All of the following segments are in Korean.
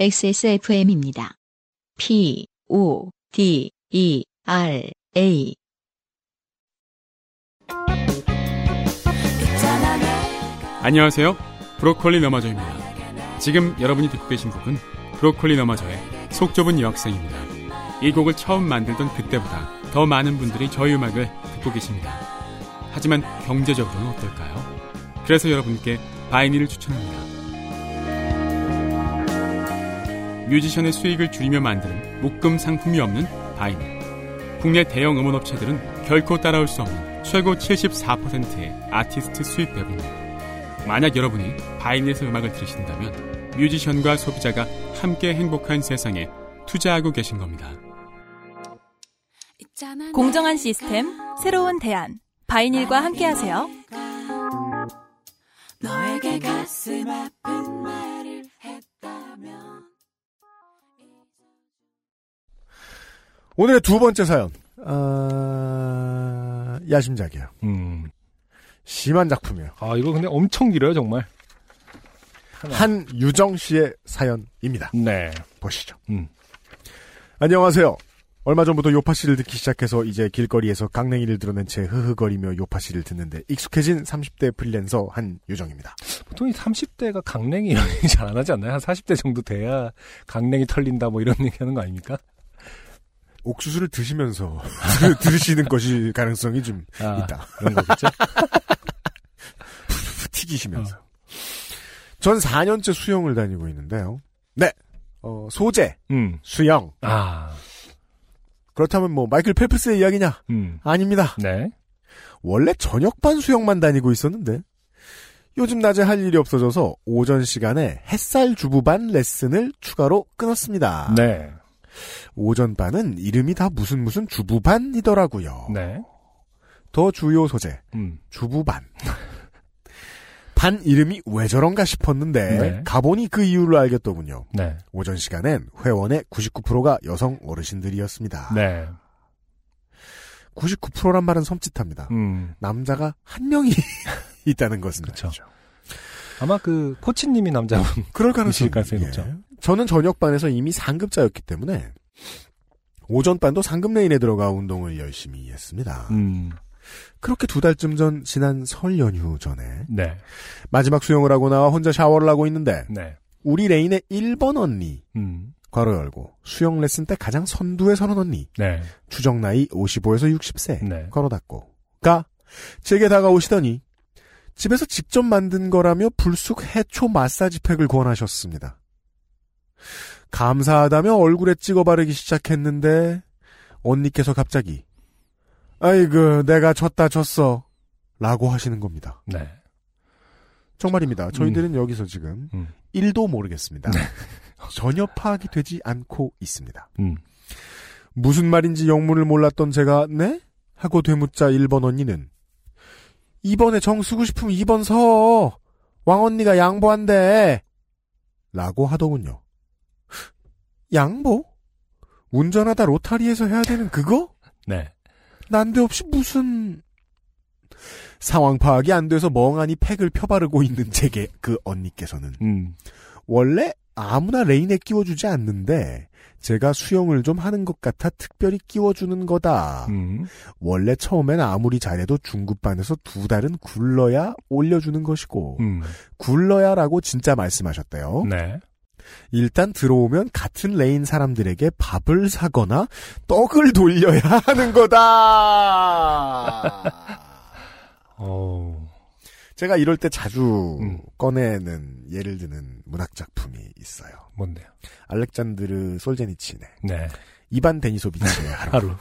XSFM입니다. P, O, D, E, R, A. 안녕하세요. 브로콜리 너마저입니다. 지금 여러분이 듣고 계신 곡은 브로콜리 너마저의 속 좁은 여학생입니다. 이 곡을 처음 만들던 그때보다 더 많은 분들이 저희 음악을 듣고 계십니다. 하지만 경제적으로는 어떨까요? 그래서 여러분께 바이닐을 추천합니다. 뮤지션의 수익을 줄이며 만드는 묶음 상품이 없는 바이닐. 국내 대형 음원 업체들은 결코 따라올 수 없는 최고 74%의 아티스트 수익 배분율. 만약 여러분이 바이닐에서 음악을 들으신다면 뮤지션과 소비자가 함께 행복한 세상에 투자하고 계신 겁니다. 공정한 시스템, 새로운 대안. 바이닐과 함께하세요. 너에게 가슴 아픈 말 오늘의 두 번째 사연. 아, 야심작이에요. 음. 심한 작품이에요. 아, 이거 근데 엄청 길어요, 정말. 한유정 씨의 사연입니다. 네. 보시죠. 음. 안녕하세요. 얼마 전부터 요파 씨를 듣기 시작해서 이제 길거리에서 강냉이를 드러낸 채 흐흐거리며 요파 씨를 듣는데 익숙해진 30대 프리랜서 한유정입니다. 보통 이 30대가 강냉이 이런 얘기 잘 안 하지 않나요? 한 40대 정도 돼야 강냉이 털린다 뭐 이런 얘기 하는 거 아닙니까? 옥수수를 드시면서 들으시는 것이 가능성이 좀 아, 있다. 그런 거겠죠? 튀기시면서. 전 4년째 수영을 다니고 있는데요. 네. 어, 소재, 음. 수영. 아, 그렇다면 뭐 마이클 펠프스의 이야기냐? 음. 아닙니다. 네. 원래 저녁반 수영만 다니고 있었는데 요즘 낮에 할 일이 없어져서 오전 시간에 햇살 주부반 레슨을 추가로 끊었습니다. 네. 오전반은 이름이 다 무슨 무슨 주부반이더라고요. 네. 더 주요 소재 음. 주부반. 반 이름이 왜 저런가 싶었는데 네. 가보니 그 이유를 알겠더군요. 네. 오전 시간엔 회원의 99%가 여성 어르신들이었습니다. 네. 99%란 말은 섬찟합니다. 음. 남자가 한 명이 있다는 것은. 말이죠. 아마 그 코치님이 남자분. 그럴 가능성이 가능성이 예. 높죠. 저는 저녁반에서 이미 상급자였기 때문에 오전반도 상급 레인에 들어가 운동을 열심히 했습니다. 음. 그렇게 두 달쯤 전 지난 설 연휴 전에 네. 마지막 수영을 하고 나와 혼자 샤워를 하고 있는데 네. 우리 레인의 1번 언니 음. 괄호 열고 수영 레슨 때 가장 선두에 서는 언니 네. 추정 나이 55에서 60세 네. 괄호 닫고가 제게 다가오시더니 집에서 직접 만든 거라며 불쑥 해초 마사지팩을 권하셨습니다. 감사하다며 얼굴에 찍어 바르기 시작했는데 언니께서 갑자기 아이고 내가 졌다 졌어 라고 하시는 겁니다. 네. 정말입니다. 저희들은 여기서 지금 음. 1도 모르겠습니다. 전혀 파악이 되지 않고 있습니다. 음. 무슨 말인지 영문을 몰랐던 제가 네? 하고 되묻자 1번 언니는 2번에 정 쓰고 싶으면 2번 서 왕언니가 양보한대 라고 하더군요. 양보? 운전하다 로타리에서 해야 되는 그거? 네. 난데없이 무슨 상황 파악이 안 돼서 멍하니 팩을 펴바르고 있는 제게 그 언니께서는 음. 원래 아무나 레인에 끼워주지 않는데 제가 수영을 좀 하는 것 같아 특별히 끼워주는 거다. 음. 원래 처음엔 아무리 잘해도 중급반에서 두 달은 굴러야 올려주는 것이고 음. 굴러야라고 진짜 말씀하셨대요. 네. 일단 들어오면 같은 레인 사람들에게 밥을 사거나 떡을 돌려야 하는 거다. 어. 제가 이럴 때 자주 음. 꺼내는 예를 드는 문학 작품이 있어요. 뭔데요? 알렉산드르 솔제니친의. 네. 이반 데니소비치의 하루. 하루.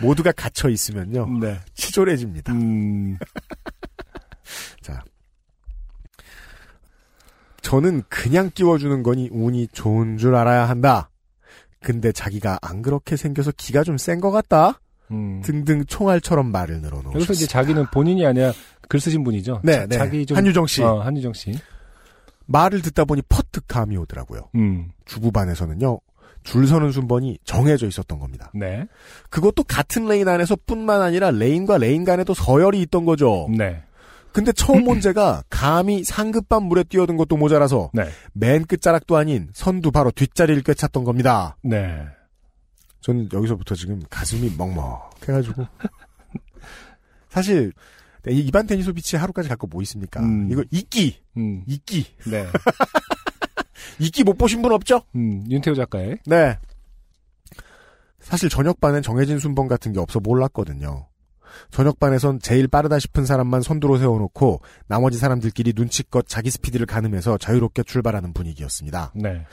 모두가 갇혀 있으면요 네. 치졸해집니다. 음. 자, 저는 그냥 끼워주는 거니 운이 좋은 줄 알아야 한다. 근데 자기가 안 그렇게 생겨서 기가 좀 센 것 같다. 음. 등등 총알처럼 말을 늘어놓으셨습니다. 여기서 이제 자기는 본인이 아니라 글 쓰신 분이죠. 네, 자, 네. 좀 한유정 씨. 어, 한유정 씨. 말을 듣다 보니 퍼뜩 감이 오더라고요. 음. 주부반에서는요. 줄 서는 순번이 정해져 있었던 겁니다. 네. 그것도 같은 레인 안에서 뿐만 아니라 레인과 레인 간에도 서열이 있던 거죠. 네. 근데 처음 온 제가 감히 상급반 물에 뛰어든 것도 모자라서 네. 맨 끝자락도 아닌 선두 바로 뒷자리를 꿰찼던 겁니다. 네. 저는 여기서부터 지금 가슴이 먹먹해가지고 사실 이 이반 테니소 비치에 하루까지 갈거뭐 있습니까? 음. 이거 이끼 음. 이끼 네. 이끼 못 보신 분 없죠? 음, 윤태호 작가의. 네. 사실 저녁반엔 정해진 순번 같은 게 없어 몰랐거든요. 저녁반에선 제일 빠르다 싶은 사람만 선두로 세워놓고 나머지 사람들끼리 눈치껏 자기 스피드를 가늠해서 자유롭게 출발하는 분위기였습니다. 네.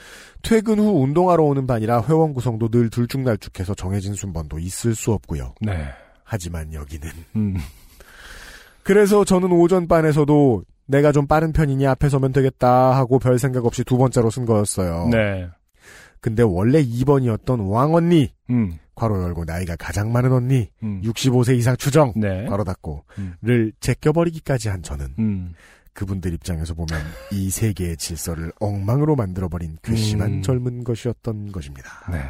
퇴근 후 운동하러 오는 반이라 회원 구성도 늘 들쭉날쭉해서 정해진 순번도 있을 수 없고요. 네. 하지만 여기는 음. 그래서 저는 오전 반에서도 내가 좀 빠른 편이니 앞에 서면 되겠다 하고 별 생각 없이 두 번째로 쓴 거였어요. 네. 근데 원래 2번이었던 왕언니 음. 괄호 열고 나이가 가장 많은 언니 음. 65세 이상 추정 네. 괄호 닫고 음. 를 제껴버리기까지 한 저는 음. 그분들 입장에서 보면 이 세계의 질서를 엉망으로 만들어버린 괘씸한 음. 젊은 것이었던 것입니다. 네.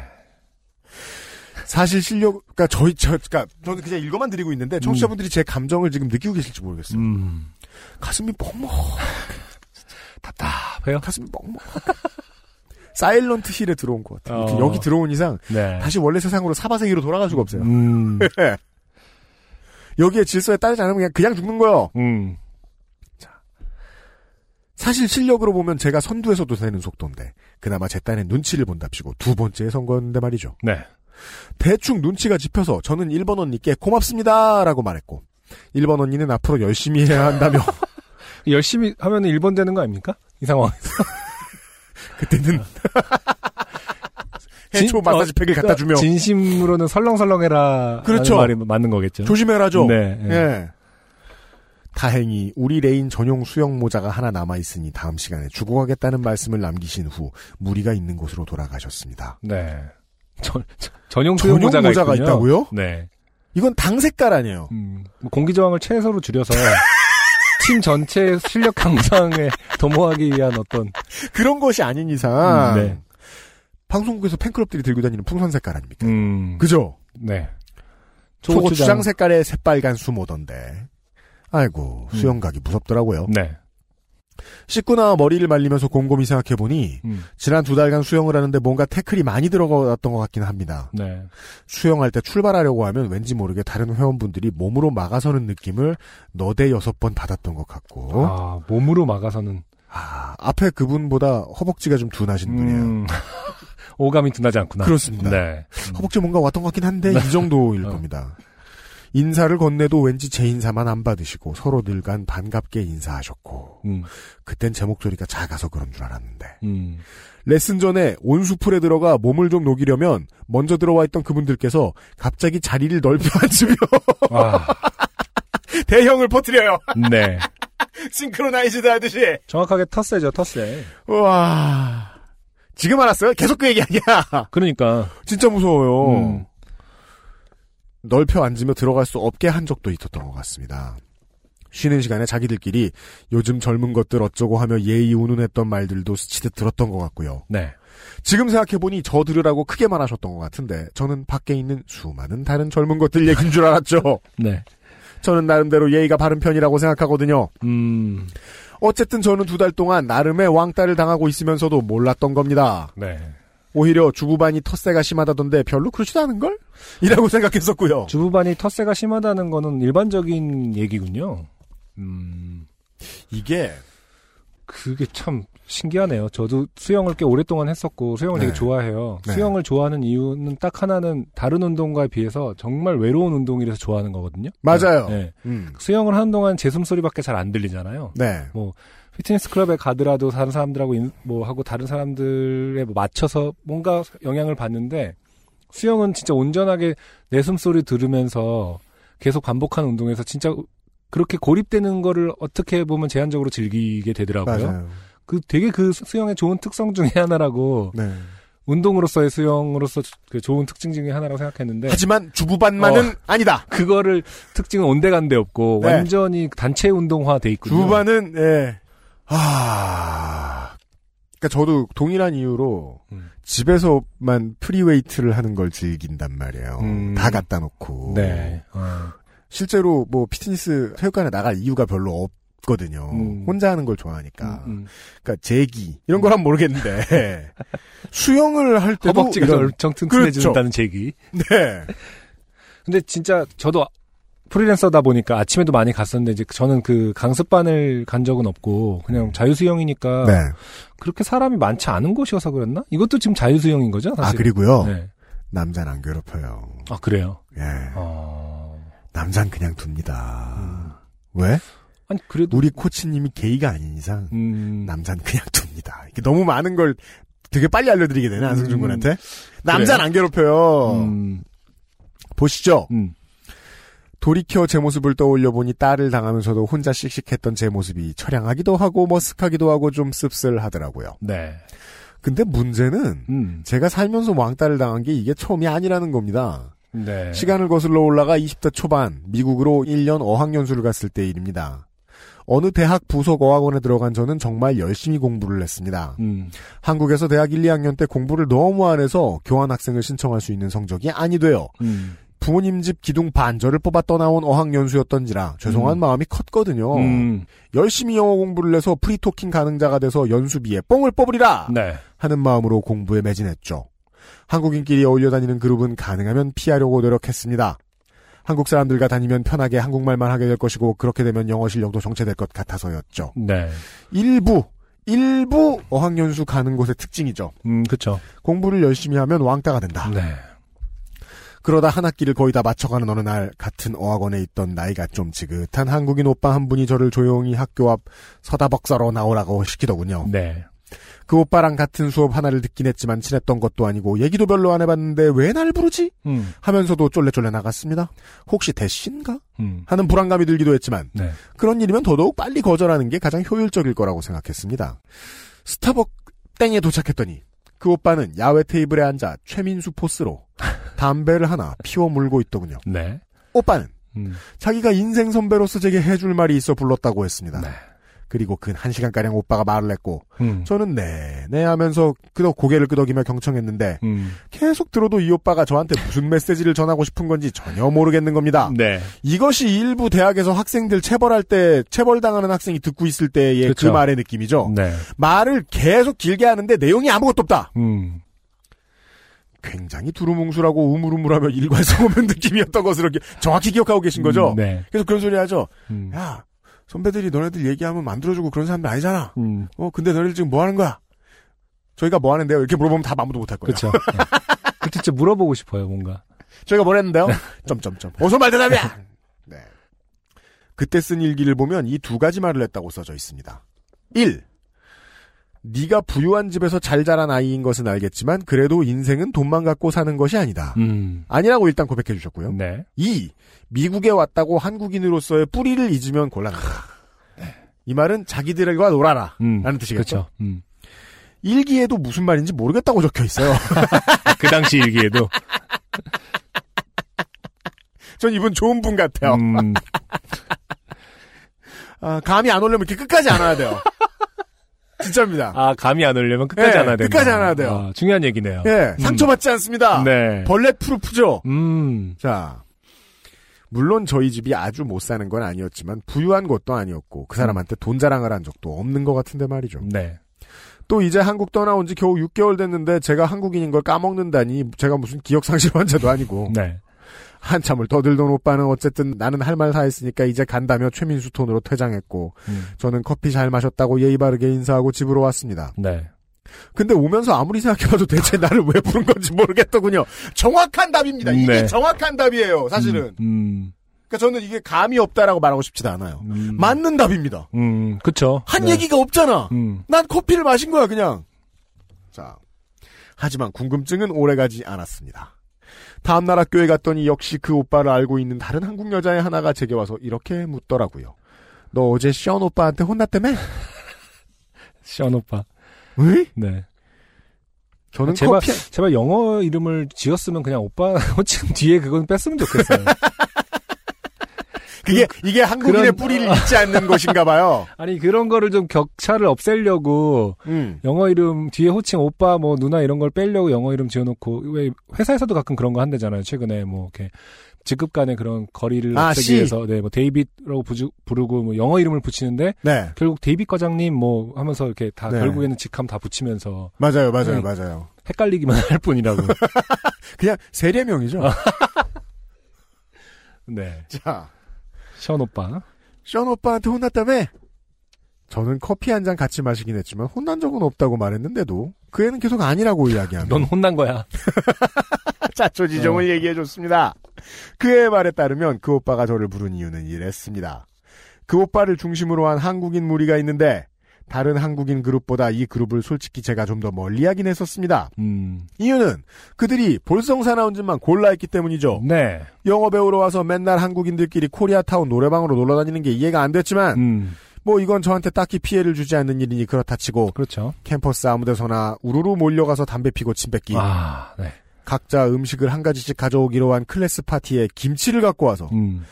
사실 실력, 그러니까 저희 저, 그러니까 저는 그냥 읽어만 드리고 있는데 청취자분들이 제 감정을 지금 느끼고 계실지 모르겠어요. 음. 가슴이 뻑뻑, 답답해요? 가슴이 뻑뻑. 사일런트 힐에 들어온 것 같아요. 어. 여기 들어온 이상 네. 다시 원래 세상으로 사바세기로 돌아갈 수가 없어요. 음. 여기에 질서에 따르지 않으면 그냥 그냥 죽는 거예요. 음. 사실 실력으로 보면 제가 선두에서도 되는 속도인데 그나마 제 딴의 눈치를 본답시고 두 번째에 선 거였는데 말이죠. 네. 대충 눈치가 짚혀서 저는 1번 언니께 고맙습니다 라고 말했고 1번 언니는 앞으로 열심히 해야 한다며 열심히 하면 1번 되는 거 아닙니까? 이 상황에서. 그때는 해초 마사지 팩을 갖다 주며 진심으로는 설렁설렁해라. 그렇죠. 말이 맞는 거겠죠. 조심해라죠. 네. 네. 예. 다행히 우리 레인 전용 수영 모자가 하나 남아 있으니 다음 시간에 주고 가겠다는 말씀을 남기신 후 무리가 있는 곳으로 돌아가셨습니다. 네. 전, 전- 전용 수영 전용 모자가, 모자가. 있다고요? 네. 이건 당 색깔 아니에요. 음, 뭐 공기 저항을 최소로 줄여서 팀 전체 실력 향상에 도모하기 위한 어떤 그런 것이 아닌 이상 음, 네. 방송국에서 팬클럽들이 들고 다니는 풍선 색깔 아닙니까? 음, 그죠? 네. 초고추장 색깔의 새빨간 수모던데. 아이고 수영 가기 무섭더라고요. 네. 씻고 나와 머리를 말리면서 곰곰이 생각해보니 음, 지난 두 달간 수영을 하는데 뭔가 태클이 많이 들어갔던 것 같긴 합니다. 네. 수영할 때 출발하려고 하면 왠지 모르게 다른 회원분들이 몸으로 막아서는 느낌을 너대 여섯 번 받았던 것 같고 아, 몸으로 막아서는 아, 앞에 그분보다 허벅지가 좀 둔하신 분이에요. 음, 오감이 둔하지 않구나. 그렇습니다. 네. 허벅지 뭔가 왔던 것 같긴 한데 이 정도일 어. 겁니다. 인사를 건네도 왠지 제 인사만 안 받으시고 서로들 간 반갑게 인사하셨고 음, 그땐 제 목소리가 작아서 그런 줄 알았는데 음, 레슨 전에 온수풀에 들어가 몸을 좀 녹이려면 먼저 들어와 있던 그분들께서 갑자기 자리를 넓혀 앉으며 아, 대형을 퍼뜨려요. 네. 싱크로나이즈드 하듯이. 정확하게 텃세죠, 텃세. 우와. 지금 알았어요? 계속 그 얘기 아니야. 그러니까, 진짜 무서워요. 음, 넓혀 앉으며 들어갈 수 없게 한 적도 있었던 것 같습니다. 쉬는 시간에 자기들끼리 요즘 젊은 것들 어쩌고 하며 예의 운운했던 말들도 스치듯 들었던 것 같고요. 네. 지금 생각해보니 저 들으라고 크게 말하셨던 것 같은데 저는 밖에 있는 수많은 다른 젊은 것들 얘기인 줄 알았죠. 네. 저는 나름대로 예의가 바른 편이라고 생각하거든요. 음, 어쨌든 저는 두 달 동안 나름의 왕따를 당하고 있으면서도 몰랐던 겁니다. 네. 오히려 주부반이 텃세가 심하다던데 별로 그렇지도 않은걸? 이라고 생각했었고요. 주부반이 텃세가 심하다는 거는 일반적인 얘기군요. 음, 이게 그게 참 신기하네요. 저도 수영을 꽤 오랫동안 했었고 수영을 네. 되게 좋아해요. 네. 수영을 좋아하는 이유는 딱 하나는 다른 운동과에 비해서 정말 외로운 운동이라서 좋아하는 거거든요. 맞아요. 네. 음. 수영을 하는 동안 제 숨소리밖에 잘 안 들리잖아요. 네. 피트니스 클럽에 가더라도 다른 사람들하고 인- 뭐 하고 다른 사람들에 뭐 맞춰서 뭔가 영향을 받는데 수영은 진짜 온전하게 내 숨소리 들으면서 계속 반복하는 운동에서 진짜 그렇게 고립되는 거를 어떻게 보면 제한적으로 즐기게 되더라고요. 맞아요. 그 되게 그 수- 수영의 좋은 특성 중에 하나라고 네. 운동으로서의 수영으로서 그 좋은 특징 중에 하나라고 생각했는데 하지만 주부반만은 아니다. 그거를 특징은 온데간데 없고 네. 완전히 단체 운동화 돼 있군요. 주부반은 예. 아. 그러니까 저도 동일한 이유로 음. 집에서만 free weight를 하는 걸 즐긴단 말이에요. 음. 다 갖다 놓고. 네. 어. 실제로 뭐 피트니스 체육관에 나갈 이유가 별로 없 거든요. 음. 혼자 하는 걸 좋아하니까. 음. 그러니까 제기 이런 걸 하면 모르겠는데 수영을 할 때도 허벅지가 이런- 엄청 튼튼해진다는 제기. 네. 근데 진짜 저도 프리랜서다 보니까 아침에도 많이 갔었는데 이제 저는 그 강습반을 간 적은 없고 그냥 자유수영이니까 네. 그렇게 사람이 많지 않은 곳이어서 그랬나? 이것도 지금 자유수영인 거죠? 아 사실. 그리고요 네. 남자는 안 괴롭혀요. 아 그래요. 예. 어... 남자는 그냥 둡니다. 왜? 아니 그래도 우리 코치님이 게이가 아닌 이상 음... 남자는 그냥 둡니다. 이게 너무 많은 걸 되게 빨리 알려드리게 되네 안승준 음. 군한테. 남자는 안 괴롭혀요. 음... 보시죠. 음. 돌이켜 제 모습을 떠올려 보니 딸을 당하면서도 혼자 씩씩했던 제 모습이 처량하기도 하고 머쓱하기도 하고 좀 씁쓸하더라고요. 네. 근데 문제는 음. 제가 살면서 왕따를 당한 게 이게 처음이 아니라는 겁니다. 네. 시간을 거슬러 올라가 20대 초반 미국으로 1년 어학연수를 갔을 때 일입니다. 어느 대학 부속 어학원에 들어간 저는 정말 열심히 공부를 했습니다. 음. 한국에서 대학 1, 2학년 때 공부를 너무 안 해서 교환학생을 신청할 수 있는 성적이 아니 돼요. 음. 부모님 집 기둥 반절을 뽑아 떠나온 어학연수였던지라 죄송한 음. 마음이 컸거든요. 음. 열심히 영어 공부를 해서 프리토킹 가능자가 돼서 연수비에 뽕을 뽑으리라 네. 하는 마음으로 공부에 매진했죠. 한국인끼리 어울려 다니는 그룹은 가능하면 피하려고 노력했습니다. 한국 사람들과 다니면 편하게 한국말만 하게 될 것이고 그렇게 되면 영어 실력도 정체될 것 같아서였죠. 네. 일부 일부 어학연수 가는 곳의 특징이죠. 음, 그쵸. 공부를 열심히 하면 왕따가 된다. 네. 그러다 한 학기를 거의 다 맞춰가는 어느 날 같은 어학원에 있던 나이가 좀 지긋한 한국인 오빠 한 분이 저를 조용히 학교 앞 서다벅사로 나오라고 시키더군요. 네. 그 오빠랑 같은 수업 하나를 듣긴 했지만 친했던 것도 아니고 얘기도 별로 안 해봤는데 왜 날 부르지? 음. 하면서도 쫄래쫄래 나갔습니다. 혹시 대신가? 음. 하는 불안감이 들기도 했지만 네. 그런 일이면 더더욱 빨리 거절하는 게 가장 효율적일 거라고 생각했습니다. 스타벅 땡에 도착했더니 그 오빠는 야외 테이블에 앉아 최민수 포스로 담배를 하나 피워 물고 있더군요. 네. 오빠는 음. 자기가 인생 선배로서 제게 해줄 말이 있어 불렀다고 했습니다. 네. 그리고 근 한 시간가량 오빠가 말을 했고 음. 저는 네, 네 하면서 끄덕 고개를 끄덕이며 경청했는데 음. 계속 들어도 이 오빠가 저한테 무슨 메시지를 전하고 싶은 건지 전혀 모르겠는 겁니다. 네. 이것이 일부 대학에서 학생들 체벌할 때 체벌당하는 학생이 듣고 있을 때의 그 그쵸. 말의 느낌이죠. 네. 말을 계속 길게 하는데 내용이 아무것도 없다. 음. 굉장히 두루뭉술하고 우물우물하며 일괄성오면 느낌이었던 것으로 기- 정확히 기억하고 계신 거죠. 음, 네. 계속 그런 소리 하죠. 음. 야 선배들이 너네들 얘기하면 만들어주고 그런 사람들 아니잖아. 음. 어 근데 너네들 지금 뭐 하는 거야? 저희가 뭐 하는데요? 이렇게 물어보면 답 아무도 못할 거예요. 그쵸. 네. 그때 진짜 물어보고 싶어요, 뭔가. 저희가 뭘 했는데요? 점점점. 어서 말 대답이야! 네. 그때 쓴 일기를 보면 이 두 가지 말을 했다고 써져 있습니다. 1. 네가 부유한 집에서 잘 자란 아이인 것은 알겠지만 그래도 인생은 돈만 갖고 사는 것이 아니다. 음. 아니라고 일단 고백해 주셨고요. 네. 2. 미국에 왔다고 한국인으로서의 뿌리를 잊으면 곤란하다. 이 말은 자기들과 놀아라. 음. 라는 뜻이겠죠. 음. 일기에도 무슨 말인지 모르겠다고 적혀 있어요. 그 당시 일기에도. 전 이분 좋은 분 같아요. 음. 아, 감이 안 오려면 이렇게 끝까지 안 와야 돼요. 진짜입니다. 아, 감이 안 오려면 끝까지 네, 안 해야 된다. 끝까지 안 해야 돼요. 아, 중요한 얘기네요. 예, 상처받지 않습니다. 네. bulletproof죠. 음. 자, 물론 저희 집이 아주 못 사는 건 아니었지만 부유한 것도 아니었고 그 사람한테 돈 자랑을 한 적도 없는 것 같은데 말이죠. 네. 또 이제 한국 떠나온 지 겨우 6개월 됐는데 제가 한국인인 걸 까먹는다니 제가 무슨 기억상실 환자도 아니고 네. 한참을 떠들던 오빠는 어쨌든 나는 할 말 다 했으니까 이제 간다며 최민수 톤으로 퇴장했고 음. 저는 커피 잘 마셨다고 예의 바르게 인사하고 집으로 왔습니다. 네. 근데 오면서 아무리 생각해봐도 대체 나를 왜 부른 건지 모르겠더군요. 정확한 답입니다. 이게 네. 정확한 답이에요. 사실은. 음. 그러니까 저는 이게 감이 없다라고 말하고 싶지도 않아요. 음. 맞는 답입니다. 음. 그쵸. 한 네. 얘기가 없잖아. 음. 난 커피를 마신 거야 그냥. 자, 하지만 궁금증은 오래가지 않았습니다. 다음날 학교에 갔더니 역시 그 오빠를 알고 있는 다른 한국 여자의 하나가 제게 와서 이렇게 묻더라고요. 너 어제 시언 오빠한테 혼났다며? 시원 오빠. 왜? 네. 저는 제발, 커피 제발 영어 이름을 지었으면 그냥 오빠 호칭 뒤에 그건 뺐으면 좋겠어요. 그게 이게 한국인의 그런- 뿌리를 잊지 않는 것인가 봐요. 아니 그런 거를 좀 격차를 없애려고 음. 영어 이름 뒤에 호칭 오빠 뭐 누나 이런 걸 빼려고 영어 이름 지어놓고 왜 회사에서도 가끔 그런 거 한대잖아요. 최근에 뭐 이렇게 직급 간의 그런 거리를 아, 없애기 씨. 위해서 네 뭐 데이빗라고 부주, 부르고 뭐 영어 이름을 붙이는데 네. 결국 데이빗 과장님 뭐 하면서 이렇게 다 네. 결국에는 직함 다 붙이면서 맞아요, 맞아요, 네. 맞아요. 헷갈리기만 할 뿐이라고. 그냥 세례명이죠. 네. 자, 션 오빠. 션 오빠한테 혼났다며? 저는 커피 한 잔 같이 마시긴 했지만 혼난 적은 없다고 말했는데도 그 애는 계속 아니라고 이야기합니다. 넌 혼난 거야. 자초지종을 어. 얘기해줬습니다. 그의 말에 따르면 그 오빠가 저를 부른 이유는 이랬습니다. 그 오빠를 중심으로 한 한국인 무리가 있는데 다른 한국인 그룹보다 이 그룹을 솔직히 제가 좀 더 멀리하긴 했었습니다. 음. 이유는 그들이 볼성사 나운즈만 골라했기 때문이죠. 네. 영어 배우러 와서 맨날 한국인들끼리 코리아타운 노래방으로 놀러 다니는 게 이해가 안 됐지만 음. 뭐 이건 저한테 딱히 피해를 주지 않는 일이니 그렇다 치고 그렇죠. 캠퍼스 아무데서나 우르르 몰려가서 담배 피고 침 뱉기 아, 네. 각자 음식을 한 가지씩 가져오기로 한 클래스 파티에 김치를 갖고 와서 음.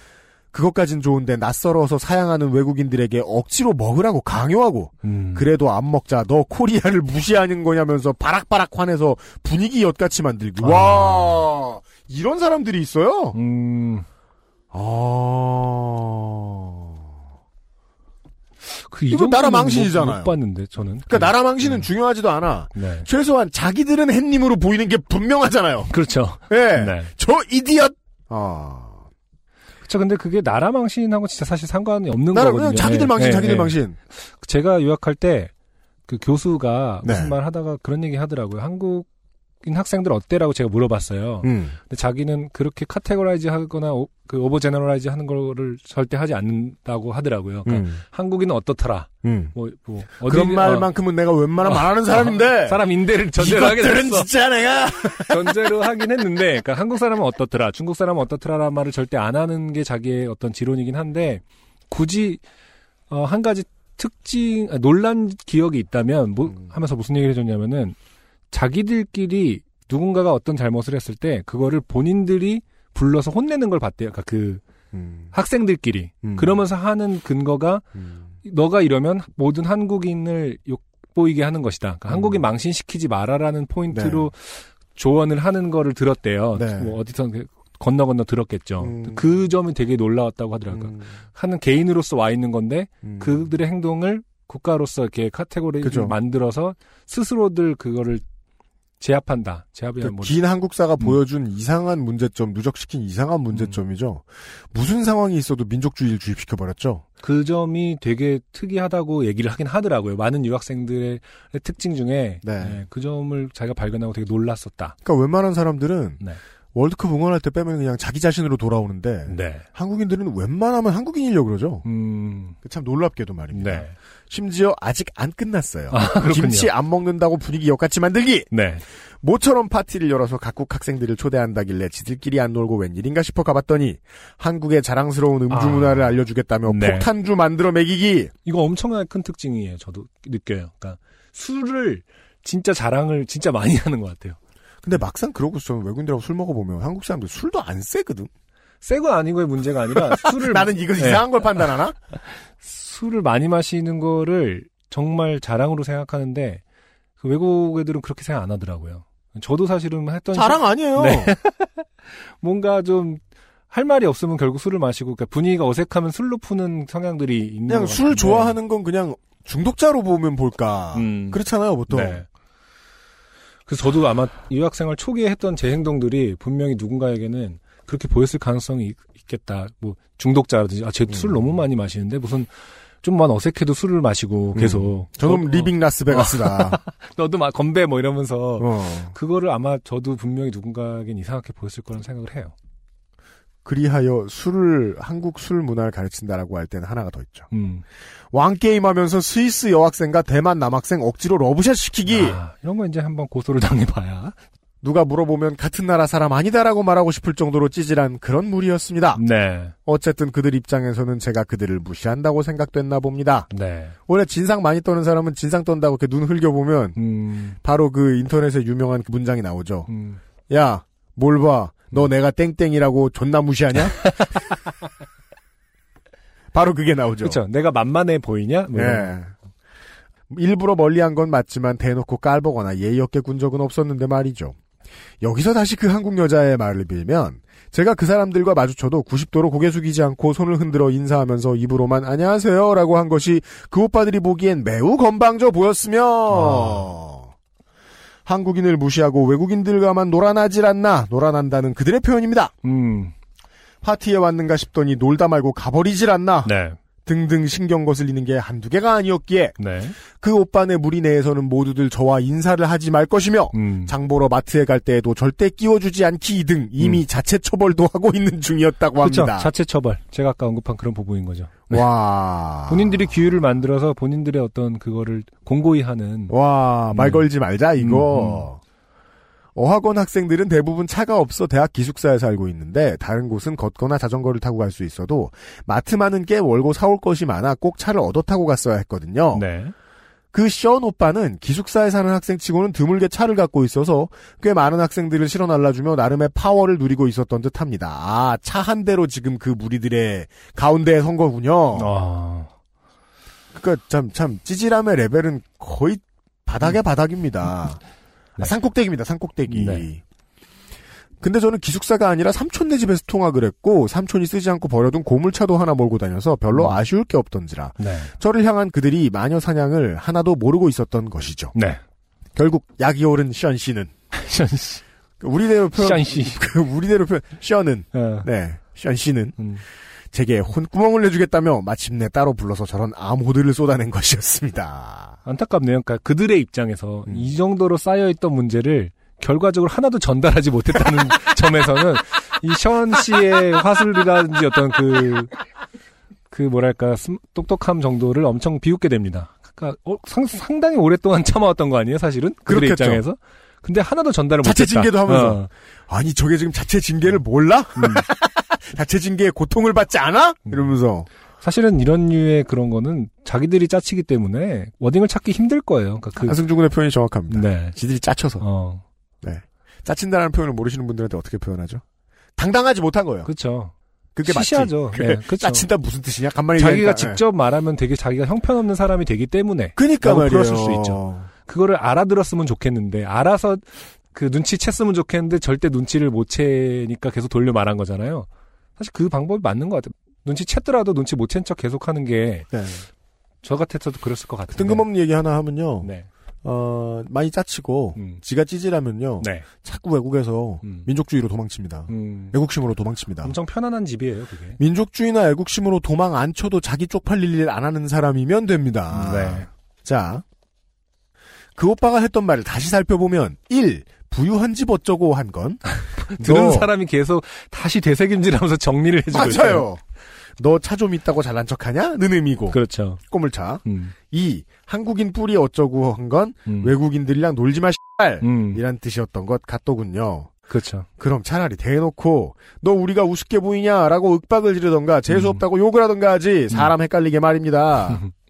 그것까진 좋은데 낯설어서 사양하는 외국인들에게 억지로 먹으라고 강요하고 음. 그래도 안 먹자 너 코리아를 무시하는 거냐면서 바락바락 화내서 분위기 엿같이 만들기 아. 와 이런 사람들이 있어요 음. 아 그, 이 이거 나라 못- 망신이잖아요. 못 봤는데, 저는. 그러니까 나라 망신은 음. 중요하지도 않아 네. 최소한 자기들은 햇님으로 보이는 게 분명하잖아요 그렇죠. 예. 네. 저 idiot 아 그렇죠. 근데 그게 나라 망신하고 진짜 사실 상관이 없는 나라 거거든요. 그냥 자기들 네, 망신 네, 자기들 네. 망신 제가 유학할 때 그 교수가 네. 무슨 말 하다가 그런 얘기 하더라고요. 한국인 학생들 어때라고 제가 물어봤어요. 음. 근데 자기는 그렇게 categorize 하거나 오, 그 overgeneralize 하는 거를 절대 하지 않는다고 하더라고요. 그러니까 음. 한국인은 어떻더라. 음. 뭐, 뭐 그런 어디- 말만큼은 내가 웬만하면 안 하는 어, 사람인데 사람 인대를 전제로 하게 이것들은 됐어. 진짜 내가 전제로 하긴 했는데, 그러니까 한국 사람은 어떻더라, 중국 사람은 어떻더라라는 말을 절대 안 하는 게 자기의 어떤 지론이긴 한데, 굳이 어, 한 가지 특징, 아, 논란 기억이 있다면, 뭐, 음. 하면서 무슨 얘기를 해줬냐면은, 자기들끼리 누군가가 어떤 잘못을 했을 때, 그거를 본인들이 불러서 혼내는 걸 봤대요. 그러니까 그 음. 학생들끼리. 음. 그러면서 하는 근거가, 음. 너가 이러면 모든 한국인을 욕보이게 하는 것이다. 그러니까 음. 한국인 망신시키지 마라라는 포인트로 조언을 하는 거를 들었대요. 네. 뭐 어디서 그 건너 건너 들었겠죠. 음. 그 점이 되게 놀라웠다고 하더라고요. 음. 하는 개인으로서 와 있는 건데 음. 그들의 행동을 국가로서 이렇게 카테고리를 그죠. 만들어서 스스로들 그거를 제압한다. 제압이 그 아니라 뭐긴 한국사가 음. 보여준 이상한 문제점, 누적시킨 이상한 문제점이죠. 무슨 상황이 있어도 민족주의를 주입시켜 버렸죠. 그 점이 되게 특이하다고 얘기를 하긴 하더라고요. 많은 유학생들의 특징 중에 네. 네, 그 점을 자기가 발견하고 되게 놀랐었다. 그러니까 웬만한 사람들은 네. 월드컵 응원할 때 빼면 그냥 자기 자신으로 돌아오는데 네. 한국인들은 웬만하면 한국인이려고 그러죠. 음. 참 놀랍게도 말입니다. 네. 심지어 아직 안 끝났어요. 아. 김치 안 먹는다고 분위기 역같이 만들기! 네. 모처럼 파티를 열어서 각국 학생들을 초대한다길래 지들끼리 안 놀고 웬일인가 싶어 가봤더니 한국의 자랑스러운 음주 아. 문화를 알려주겠다며 네. 폭탄주 만들어 먹이기! 이거 엄청나게 큰 특징이에요. 저도 느껴요. 그러니까 술을 진짜 자랑을 진짜 많이 하는 것 같아요. 근데 막상 그러고 있어 외국인들하고 술 먹어보면 한국 사람들 술도 안 세거든? 새거 아니고의 문제가 아니라 술을 나는 이거 네. 이상한 걸 판단하나? 술을 많이 마시는 거를 정말 자랑으로 생각하는데 그 외국 애들은 그렇게 생각 안 하더라고요. 저도 사실은 했던 자랑 아니에요. 네. 뭔가 좀 할 말이 없으면 결국 술을 마시고 그러니까 분위기가 어색하면 술로 푸는 성향들이 있는 그냥 것 술. 좋아하는 건 그냥 중독자로 보면 볼까. 음. 그렇잖아요, 보통. 네. 그래서 저도 아마 유학생활 초기에 했던 제 행동들이 분명히 누군가에게는 그렇게 보였을 가능성이 있- 있겠다. 뭐 중독자라든지 아, 쟤 술 음. 너무 많이 마시는데 무슨 좀만 어색해도 술을 마시고 계속 저놈 어, Leaving Las Vegas다. 어, 너도 막 건배 뭐 이러면서 어. 그거를 아마 저도 분명히 누군가에겐 이상하게 보였을 거라는 생각을 해요. 그리하여 술을 한국 술 문화를 가르친다라고 할 때는 하나가 더 있죠. 음. 왕 게임 하면서 스위스 여학생과 대만 남학생 억지로 러브샷 시키기. 아, 이런 거 이제 한번 고소를 당해봐야. 누가 물어보면 같은 나라 사람 아니다라고 말하고 싶을 정도로 찌질한 그런 무리였습니다. 네, 어쨌든 그들 입장에서는 제가 그들을 무시한다고 생각됐나 봅니다. 네. 원래 진상 많이 떠는 사람은 진상 떤다고 이렇게 눈 흘겨보면 음, 바로 그 인터넷에 유명한 그 문장이 나오죠. 음. 야, 뭘 봐. 너 내가 땡땡이라고 존나 무시하냐? 바로 그게 나오죠. 그렇죠. 내가 만만해 보이냐? 뭐 예. 일부러 멀리한 건 맞지만 대놓고 깔보거나 예의 없게 군 적은 없었는데 말이죠. 여기서 다시 그 한국 여자의 말을 빌면 제가 그 사람들과 마주쳐도 90도로 고개 숙이지 않고 손을 흔들어 인사하면서 입으로만 안녕하세요라고 한 것이 그 오빠들이 보기엔 매우 건방져 보였으며 한국인을 무시하고 외국인들과만 놀아나질 않나 놀아난다는 그들의 표현입니다. 음, 파티에 왔는가 싶더니 놀다 말고 가버리질 않나. 네, 등등 신경 거슬리는 게 한두 개가 아니었기에 네, 그 오빠네 무리 내에서는 모두들 저와 인사를 하지 말 것이며 음, 장보러 마트에 갈 때에도 절대 끼워주지 않기 등 이미 자체 처벌도 하고 있는 중이었다고. 합니다. 자체 처벌. 제가 아까 언급한 그런 부분인 거죠. 와. 본인들이 기율을 만들어서 본인들의 어떤 그거를 공고히 하는. 와, 말 음. 걸지 말자, 이거. 어학원 학생들은 대부분 차가 없어 대학 기숙사에 살고 있는데 다른 곳은 걷거나 자전거를 타고 갈 수 있어도 마트만은 꽤 월고 사올 것이 많아 꼭 차를 얻어 타고 갔어야 했거든요. 네. 그 시언 오빠는 기숙사에 사는 학생치고는 드물게 차를 갖고 있어서 꽤 많은 학생들을 실어 날라주며 나름의 파워를 누리고 있었던 듯합니다. 아, 차 한 대로 지금 그 무리들의 가운데에 선 거군요. 아, 그러니까 참, 참 찌질함의 레벨은 거의 바닥의 바닥입니다. 네. 아, 산꼭대기입니다. 산꼭대기. 네. 근데 저는 기숙사가 아니라 삼촌네 집에서 통학을 했고 삼촌이 쓰지 않고 버려둔 고물차도 하나 몰고 다녀서 별로 음. 아쉬울 게 없던지라 네. 저를 향한 그들이 마녀 사냥을 하나도 모르고 있었던 것이죠. 네. 결국 약이 오른 션 씨는 션 씨. 우리대로 표현 션씨. 그 우리대로 표현 션은 어. 네. 션 씨는 음. 제게 혼구멍을 내주겠다며 마침내 따로 불러서 저런 암호들을 쏟아낸 것이었습니다. 안타깝네요. 그러니까 그들의 입장에서 음. 이 정도로 쌓여있던 문제를 결과적으로 하나도 전달하지 못했다는 점에서는 이션 씨의 화술이라든지 어떤 그, 그 뭐랄까, 똑똑함 정도를 엄청 비웃게 됩니다. 그러니까 어, 상, 상당히 오랫동안 참아왔던 거 아니에요, 사실은? 그들의 그렇겠죠. 입장에서. 근데 하나도 전달을 자체 못했다. 징계도 하면서. 어. 아니 저게 지금 자체 징계를 몰라? 음. 자체 징계의 고통을 받지 않아? 이러면서 사실은 이런 류의 그런 거는 자기들이 짜치기 때문에 워딩을 찾기 힘들 거예요. 그러니까 그, 한승준 군의 표현이 정확합니다. 네. 지들이 짜쳐서 어, 짜친다라는 표현을 모르시는 분들한테 어떻게 표현하죠? 당당하지 못한 거예요. 그쵸. 그게 맞지. 시시하죠. 그래, 네, 그쵸. 짜친다 무슨 뜻이냐? 간만에 자기가 얘기하니까. 직접 말하면 되게 자기가 형편없는 사람이 되기 때문에 그니까 말이에요. 풀었을 수 있죠. 그거를 알아들었으면 좋겠는데 알아서 그 눈치 챘으면 좋겠는데 절대 눈치를 못 채니까 계속 돌려 말한 거잖아요. 사실 그 방법이 맞는 것 같아요. 눈치 챘더라도 눈치 못 챈 척 계속하는 게저 네. 같아서도 그랬을 것 같아요. 뜬금없는 얘기 하나 하면요. 네. 어, 많이 짜치고 음. 지가 찌질하면요. 네. 자꾸 외국에서 음. 민족주의로 도망칩니다. 음. 애국심으로 도망칩니다. 엄청 편안한 집이에요, 그게. 민족주의나 애국심으로 도망 안 쳐도 자기 쪽팔릴 일 안 하는 사람이면 됩니다. 네. 자, 그 오빠가 했던 말을 다시 살펴보면 1. 부유한 집 어쩌고 한 건. 들은 너- 사람이 계속 다시 되새김질하면서 정리를 해주고. 맞아요. 너차 좀 있다고 잘난 척하냐? 는 의미고. 그렇죠. 꼬물차. 음. 2. 한국인 뿌리 어쩌고 한건 음. 외국인들이랑 놀지 마 씨발. 음. 이란 뜻이었던 것 같더군요. 그렇죠. 그럼 차라리 대놓고 너 우리가 우습게 보이냐라고 윽박을 지르던가 재수 음. 없다고 욕을 하던가 하지 사람 헷갈리게 말입니다.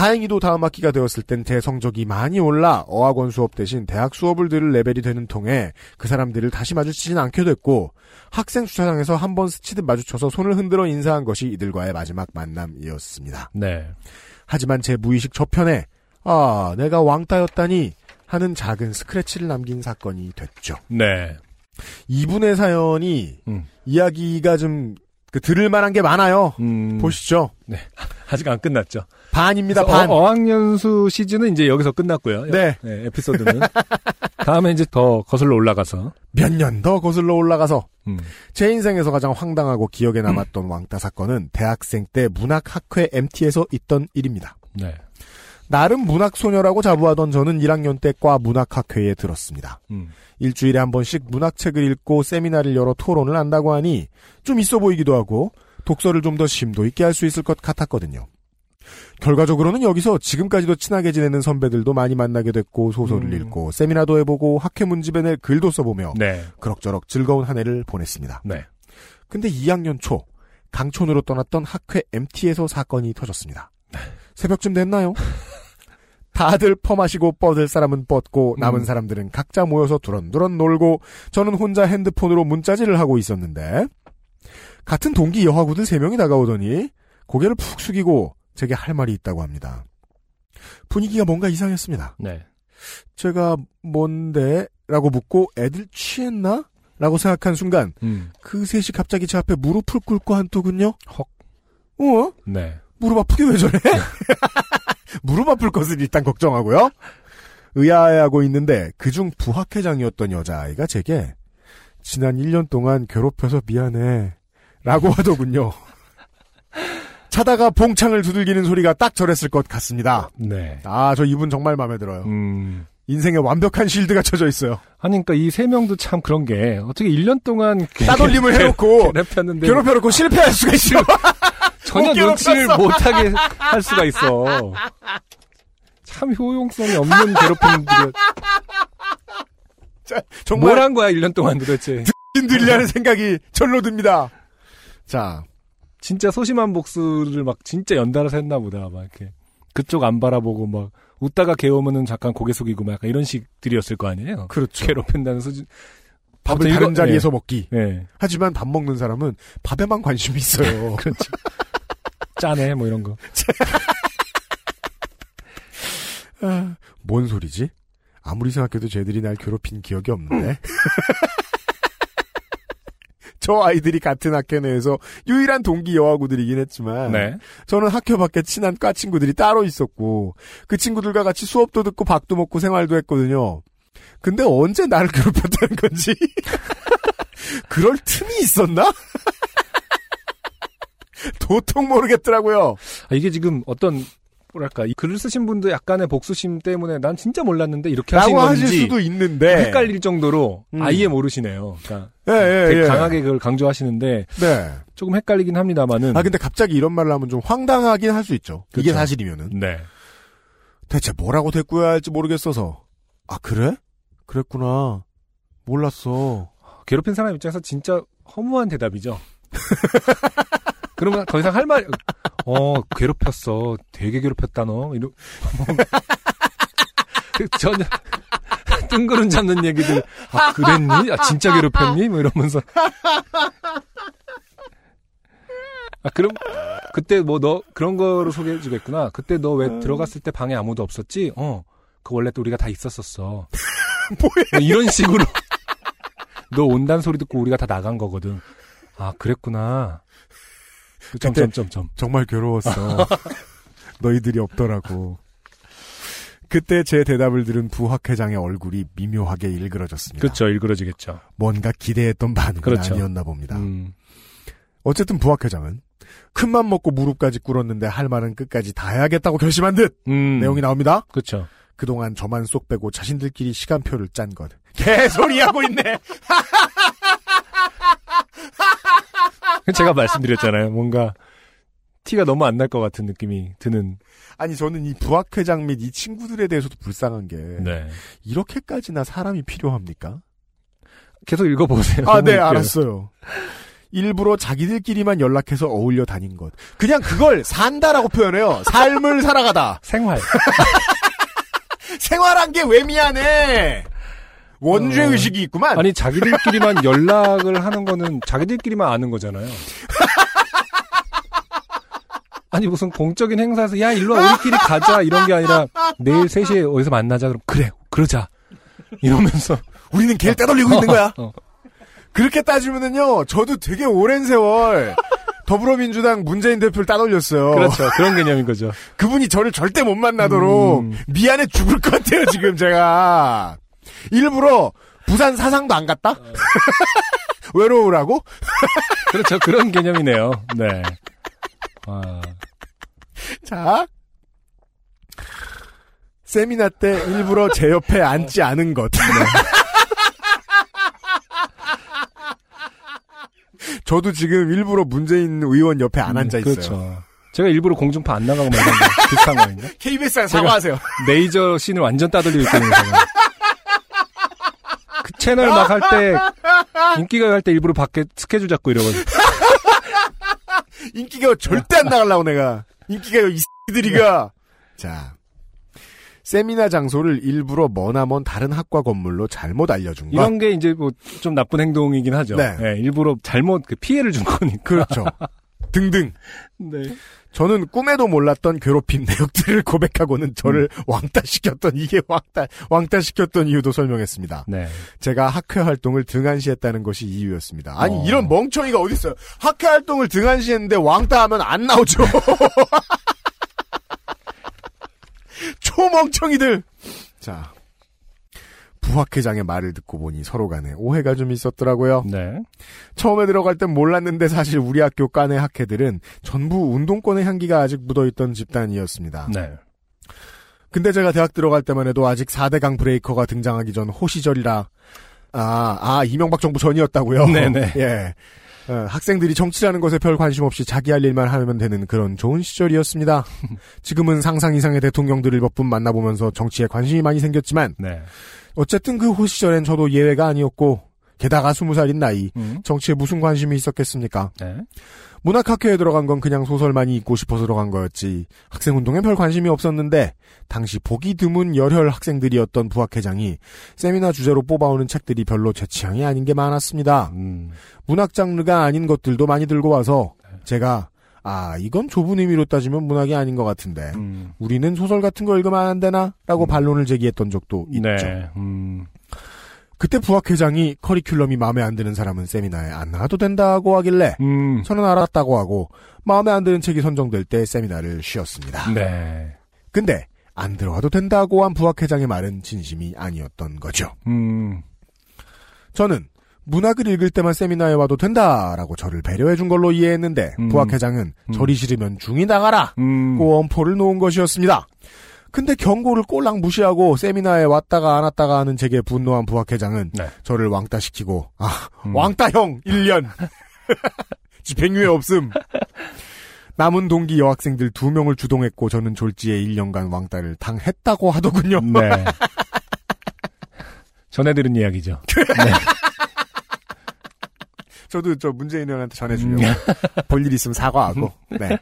다행히도 다음 학기가 되었을 땐 제 성적이 많이 올라 어학원 수업 대신 대학 수업을 들을 레벨이 되는 통에 그 사람들을 다시 마주치진 않게 됐고 학생 주차장에서 한 번 스치듯 마주쳐서 손을 흔들어 인사한 것이 이들과의 마지막 만남이었습니다. 네. 하지만 제 무의식 저편에 아 내가 왕따였다니 하는 작은 스크래치를 남긴 사건이 됐죠. 네. 이분의 사연이 음. 이야기가 좀 그 들을 만한 게 많아요. 음. 보시죠. 아직 안 끝났죠. 반입니다. 반. 어, 학연수 시즌은 이제 여기서 끝났고요. 네. 네, 에피소드는. 다음에 이제 더 거슬러 올라가서. 몇 년 더 거슬러 올라가서 음. 제 인생에서 가장 황당하고 기억에 남았던 왕따 사건은 대학생 때 문학학회 MT에서 있던 일입니다. 네. 나름 문학소녀라고 자부하던 저는 1학년 때 과 문학학회에 들었습니다. 음. 일주일에 한 번씩 문학책을 읽고 세미나를 열어 토론을 한다고 하니 좀 있어 보이기도 하고 독서를 좀 더 심도 있게 할 수 있을 것 같았거든요. 결과적으로는 여기서 지금까지도 친하게 지내는 선배들도 많이 만나게 됐고 소설을 음. 읽고 세미나도 해보고 학회 문집에 낼 글도 써보며 네. 그럭저럭 즐거운 한 해를 보냈습니다. 네. 근데 2학년 초 강촌으로 떠났던 학회 MT에서 사건이 터졌습니다. 새벽쯤 됐나요? 다들 퍼마시고 뻗을 사람은 뻗고 남은 음. 사람들은 각자 모여서 두런두런 놀고 저는 혼자 핸드폰으로 문자질을 하고 있었는데 같은 동기 여하구들 세 명이 다가오더니 고개를 푹 숙이고 제게 할 말이 있다고 합니다. 분위기가 뭔가 이상했습니다. 네. 제가 뭔데? 라고 묻고 애들 취했나? 라고 생각한 순간 음. 그 셋이 갑자기 제 앞에 무릎을 꿇고 한토군요. 헉. 어? 네. 무릎 아프게 왜 저래? 무릎 아플 것을 일단 걱정하고요. 의아해하고 있는데 그중 부학회장이었던 여자아이가 제게 지난 1년 동안 괴롭혀서 미안해 라고 하더군요. 차다가 봉창을 두들기는 소리가 딱 저랬을 것 같습니다. 네. 아, 저 이분 정말 마음에 들어요. 음. 인생에 완벽한 실드가 쳐져 있어요. 아니, 그러니까 이 세 명도 참 그런 게 어떻게 1년 동안 따돌림을 해놓고 괴롭혔는데 괴롭혀놓고 실패할 수가 있어. 전혀 못 눈치를. 못하게 할 수가 있어. 참 효용성이 없는 괴롭힘들이 정말 뭘한 거야 1년 동안 도대체. 힘들이라는 생각이 절로 듭니다. 자, 진짜 소심한 복수를 막 진짜 연달아서 했나 보다. 막 이렇게 그쪽 안 바라보고 막 웃다가 개오면은 잠깐 고개 숙이고 막 약간 이런 식들이었을 거 아니에요. 그렇죠. 괴롭힌다는 수준. 밥을 다른 이거- 자리에서 먹기. 네. 하지만 밥 먹는 사람은 밥에만 관심이 있어요. 그렇죠. 짜네 뭐 이런 거. 아, 뭔 소리지? 아무리 생각해도 쟤들이 날 괴롭힌 기억이 없는데. 저 아이들이 같은 학교 내에서 유일한 동기 여하구들이긴 했지만 네. 저는 학교 밖에 친한 과 친구들이 따로 있었고 그 친구들과 같이 수업도 듣고 밥도 먹고 생활도 했거든요. 근데 언제 나를 괴롭혔다는 건지 그럴 틈이 있었나? 도통 모르겠더라고요. 아, 이게 지금 어떤 뭐랄까 이 글을 쓰신 분도 약간의 복수심 때문에 난 진짜 몰랐는데 이렇게 하신 라고 하실 건지 수도 있는데 헷갈릴 정도로 음. 아예 모르시네요. 그러니까 예, 예, 되게 예. 강하게 그걸 강조하시는데 네. 조금 헷갈리긴 합니다만은. 아 근데 갑자기 이런 말을 하면 좀 황당하긴 할 수 있죠. 이게 그렇죠. 사실이면은 네. 대체 뭐라고 대꾸해야 할지 모르겠어서 아 그래? 그랬구나. 몰랐어. 괴롭힌 사람 입장에서 진짜 허무한 대답이죠. 그러면 더 이상 할 말, 어, 괴롭혔어. 되게 괴롭혔다, 너. 이러, 뭐, 그 전혀, 뜬구름 잡는 얘기들, 아, 그랬니? 아, 진짜 괴롭혔니? 뭐 이러면서. 아, 그럼, 그때 뭐 너, 그런 거로 소개해주겠구나. 그때 너 왜 들어갔을 때 방에 아무도 없었지? 어, 그 원래 또 우리가 다 있었었어. 뭐야? 이런 식으로. 너 온다는 소리 듣고 우리가 다 나간 거거든. 아, 그랬구나. 점점점점. 정말 괴로웠어. 너희들이 없더라고. 그때 제 대답을 들은 부학회장의 얼굴이 미묘하게 일그러졌습니다. 그렇죠. 일그러지겠죠. 뭔가 기대했던 반응은 그렇죠. 아니었나 봅니다. 음. 어쨌든 부학회장은 큰맘 먹고 무릎까지 꿇었는데 할 말은 끝까지 다 해야겠다고 결심한 듯 음. 내용이 나옵니다. 그렇죠. 그동안 저만 쏙 빼고 자신들끼리 시간표를 짠 것. 개소리하고 있네. 제가 말씀드렸잖아요. 뭔가 티가 너무 안 날 것 같은 느낌이 드는. 아니 저는 이 부학회장 및 이 친구들에 대해서도 불쌍한 게 네. 이렇게까지나 사람이 필요합니까? 계속 읽어보세요. 아, 네, 웃겨요. 알았어요. 일부러 자기들끼리만 연락해서 어울려 다닌 것. 그냥 그걸 산다라고 표현해요. 삶을 살아가다. 생활. 생활한 게 왜 미안해? 원죄 어. 의식이 있구만. 아니, 자기들끼리만 연락을 하는 거는 자기들끼리만 아는 거잖아요. 아니, 무슨 공적인 행사에서, 야, 일로 와, 우리끼리 가자, 이런 게 아니라, 내일 3시에 어디서 만나자, 그럼, 그래, 그러자. 이러면서. 우리는 걔를 따돌리고 있는 거야. 어. 그렇게 따지면은요, 저도 되게 오랜 세월 더불어민주당 문재인 대표를 따돌렸어요. 그렇죠. 그런 개념인 거죠. 그분이 저를 절대 못 만나도록 음. 미안해 죽을 것 같아요, 지금 제가. 일부러 부산 사상도 안 갔다? 외로우라고? 그렇죠. 그런 개념이네요. 네. 아, 자. 세미나 때 일부러 제 옆에 앉지 않은 것. 저도 지금 일부러 문재인 의원 옆에 안 앉아 있어요. 그렇죠. 제가 일부러 공중파 안 나가고 거 비슷한 거 아닌가? KBS에 사과하세요. 메이저 씬을 완전 따돌리고 있거든요. 채널 막 할 때 인기가 할때 일부러 밖에 스케줄 잡고 이러거든요. 인기가 절대 안 나가려고 내가. 인기가 이 새끼들이가. 자. 세미나 장소를 일부러 머나먼 다른 학과 건물로 잘못 알려준 것. 이런 게 이제 뭐 좀 나쁜 행동이긴 하죠. 네. 예, 일부러 잘못 그 피해를 준 거니까. 그렇죠. 등등. 네. 저는 꿈에도 몰랐던 괴롭힌 내역들을 고백하고는 저를 왕따시켰던 이게 왕따 왕따시켰던 이유도 설명했습니다. 네. 제가 학회 활동을 등한시했다는 것이 이유였습니다. 아니 어. 이런 멍청이가 어디 있어요? 학회 활동을 등한시했는데 왕따하면 안 나오죠. 초멍청이들. 자 부학회장의 말을 듣고 보니 서로 간에 오해가 좀 있었더라고요. 네. 처음에 들어갈 땐 몰랐는데 사실 우리 학교 깐의 학회들은 전부 운동권의 향기가 아직 묻어있던 집단이었습니다. 네. 근데 제가 대학 들어갈 때만 해도 아직 4대강 브레이커가 등장하기 전 호시절이라 아, 아 이명박 정부 전이었다고요? 네네. 예. 어, 학생들이 정치라는 것에 별 관심 없이 자기 할 일만 하면 되는 그런 좋은 시절이었습니다. 지금은 상상 이상의 대통령들을 몇 분 만나보면서 정치에 관심이 많이 생겼지만 네. 어쨌든 그 호시절엔 저도 예외가 아니었고 게다가 20살인 나이 음. 정치에 무슨 관심이 있었겠습니까? 네. 문학학회에 들어간 건 그냥 소설만이 읽고 싶어서 들어간 거였지. 학생운동에 별 관심이 없었는데 당시 보기 드문 열혈 학생들이었던 부학회장이 세미나 주제로 뽑아오는 책들이 별로 제 취향이 아닌 게 많았습니다. 음. 문학 장르가 아닌 것들도 많이 들고 와서 제가 아 이건 좁은 의미로 따지면 문학이 아닌 것 같은데 음. 우리는 소설 같은 거 읽으면 안 되나? 라고 반론을 제기했던 적도 있죠. 네. 음. 그때 부학회장이 커리큘럼이 마음에 안 드는 사람은 세미나에 안 나가도 된다고 하길래 음. 저는 알았다고 하고 마음에 안 드는 책이 선정될 때 세미나를 쉬었습니다. 네. 근데 안 들어가도 된다고 한 부학회장의 말은 진심이 아니었던 거죠. 음. 저는 문학을 읽을 때만 세미나에 와도 된다라고 저를 배려해 준 걸로 이해했는데 음. 부학회장은 음. 저리 싫으면 중이 나가라 음. 고 엄포를 놓은 것이었습니다. 근데 경고를 꼴랑 무시하고 세미나에 왔다가 안 왔다가 하는 제게 분노한 부학회장은 네. 저를 왕따시키고 아 음. 왕따형 1년 집행유예 없음 남은 동기 여학생들 2명을 주동했고 저는 졸지에 1년간 왕따를 당했다고 하더군요. 네. 전해 들은 이야기죠. 저도 저 문재인 의원한테 전해주려고 볼일 있으면 사과하고 네.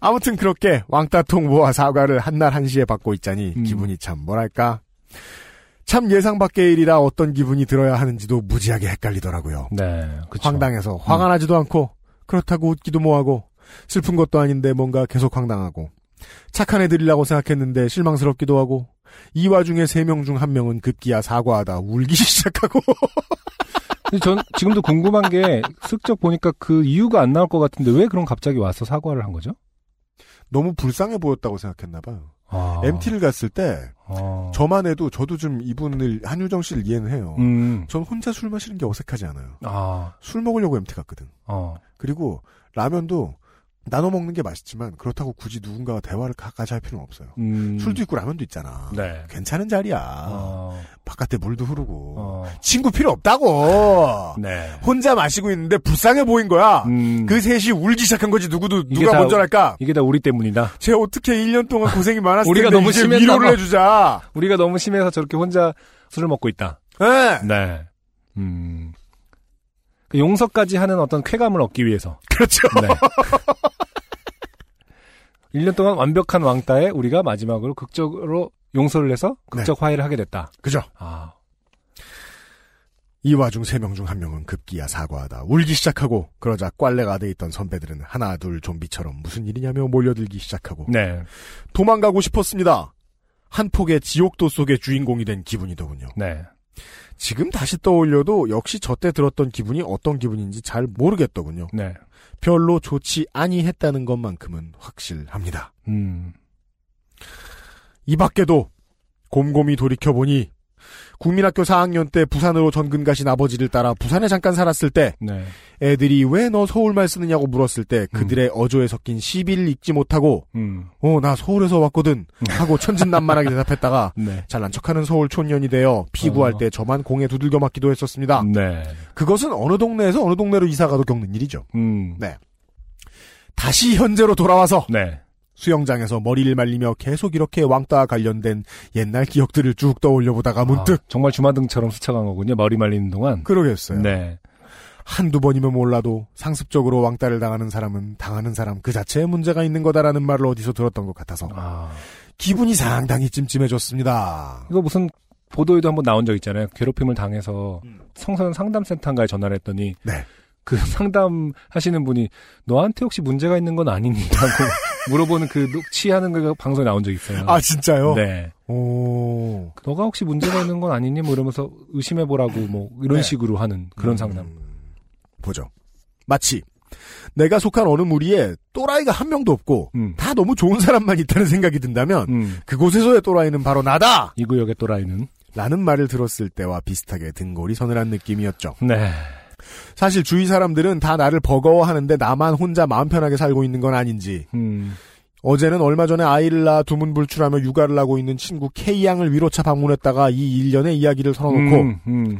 아무튼 그렇게 왕따통 모아 사과를 한날 한시에 받고 있자니 음. 기분이 참 뭐랄까 참 예상 밖의 일이라 어떤 기분이 들어야 하는지도 무지하게 헷갈리더라고요. 네. 그쵸. 황당해서 화가 나지도 않고 그렇다고 웃기도 뭐하고 슬픈 것도 아닌데 뭔가 계속 황당하고 착한 애들이라고 생각했는데 실망스럽기도 하고 이 와중에 세 명 중 한 명은 급기야 사과하다 울기 시작하고 근데 전 지금도 궁금한 게 슬쩍 보니까 그 이유가 안 나올 것 같은데 왜 그럼 갑자기 와서 사과를 한 거죠? 너무 불쌍해 보였다고 생각했나 봐요. 아. MT를 갔을 때 아. 저만 해도 저도 좀 이분을 한유정 씨를 이해는 해요. 음. 전 혼자 술 마시는 게 어색하지 않아요. 아. 술 먹으려고 MT 갔거든. 어. 그리고 라면도 나눠 먹는 게 맛있지만 그렇다고 굳이 누군가와 대화를 가까이 할 필요는 없어요. 음. 술도 있고 라면도 있잖아. 네. 괜찮은 자리야. 어. 바깥에 물도 흐르고. 어. 친구 필요 없다고. 네. 혼자 마시고 있는데 불쌍해 보인 거야. 음. 그 셋이 울기 시작한 거지 누구도 누가 다 먼저 할까? 이게 다 우리 때문이다. 쟤 어떻게 1년 동안 고생이 많았을 우리가 너무 심했나 위로를 봐. 해주자. 우리가 너무 심해서 저렇게 혼자 술을 먹고 있다. 네. 네. 음. 그 용서까지 하는 어떤 쾌감을 얻기 위해서. 그렇죠. 네. 1년 동안 완벽한 왕따에 우리가 마지막으로 극적으로 용서를 해서 극적 화해를 하게 됐다. 그죠. 아. 이 와중 세명중한 명은 급기야 사과하다 울기 시작하고 그러자 꽐레가 돼 있던 선배들은 하나 둘 좀비처럼 무슨 일이냐며 몰려들기 시작하고 네. 도망가고 싶었습니다. 한 폭의 지옥도 속의 주인공이 된 기분이더군요. 네. 지금 다시 떠올려도 역시 저때 들었던 기분이 어떤 기분인지 잘 모르겠더군요. 네. 별로 좋지 아니했다는 것만큼은 확실합니다. 음. 이 밖에도 곰곰이 돌이켜보니 국민학교 4학년 때 부산으로 전근 가신 아버지를 따라 부산에 잠깐 살았을 때 네. 애들이 왜 너 서울말 쓰느냐고 물었을 때 그들의 어조에 섞인 시비를 읽지 못하고 음. 어나 서울에서 왔거든 하고 천진난만하게 대답했다가 네. 잘난 척하는 서울 촌년이 되어 피구할 어. 때 저만 공에 두들겨 맞기도 했었습니다. 네. 그것은 어느 동네에서 어느 동네로 이사가도 겪는 일이죠. 음. 네. 다시 현재로 돌아와서 네. 수영장에서 머리를 말리며 계속 이렇게 왕따와 관련된 옛날 기억들을 쭉 떠올려 보다가 문득 아, 정말 주마등처럼 스쳐간 거군요. 머리 말리는 동안. 그러겠어요. 네. 한두 번이면 몰라도 상습적으로 왕따를 당하는 사람은 당하는 사람 그 자체에 문제가 있는 거다라는 말을 어디서 들었던 것 같아서 아. 기분이 상당히 찜찜해졌습니다. 이거 무슨 보도에도 한번 나온 적 있잖아요. 괴롭힘을 당해서 음. 청소년 상담센터인가에 전화를 했더니 네. 그 상담하시는 분이 너한테 혹시 문제가 있는 건 아니니라고 물어보는 그 녹취하는 거 방송에 나온 적 있어요. 아 진짜요? 네. 오. 너가 혹시 문제가 있는 건 아니니? 뭐 이러면서 의심해 보라고 뭐 이런 네. 식으로 하는 그런 상담. 음, 보죠. 마치 내가 속한 어느 무리에 또라이가 한 명도 없고 음. 다 너무 좋은 사람만 있다는 생각이 든다면 음. 그곳에서의 또라이는 바로 나다! 이 구역의 또라이는 라는 말을 들었을 때와 비슷하게 등골이 서늘한 느낌이었죠. 네. 사실 주위 사람들은 다 나를 버거워하는데 나만 혼자 마음 편하게 살고 있는 건 아닌지 음. 어제는 얼마 전에 아이를 낳아 두문불출하며 육아를 하고 있는 친구 K양을 위로차 방문했다가 이 일련의 이야기를 털어놓고 음, 음,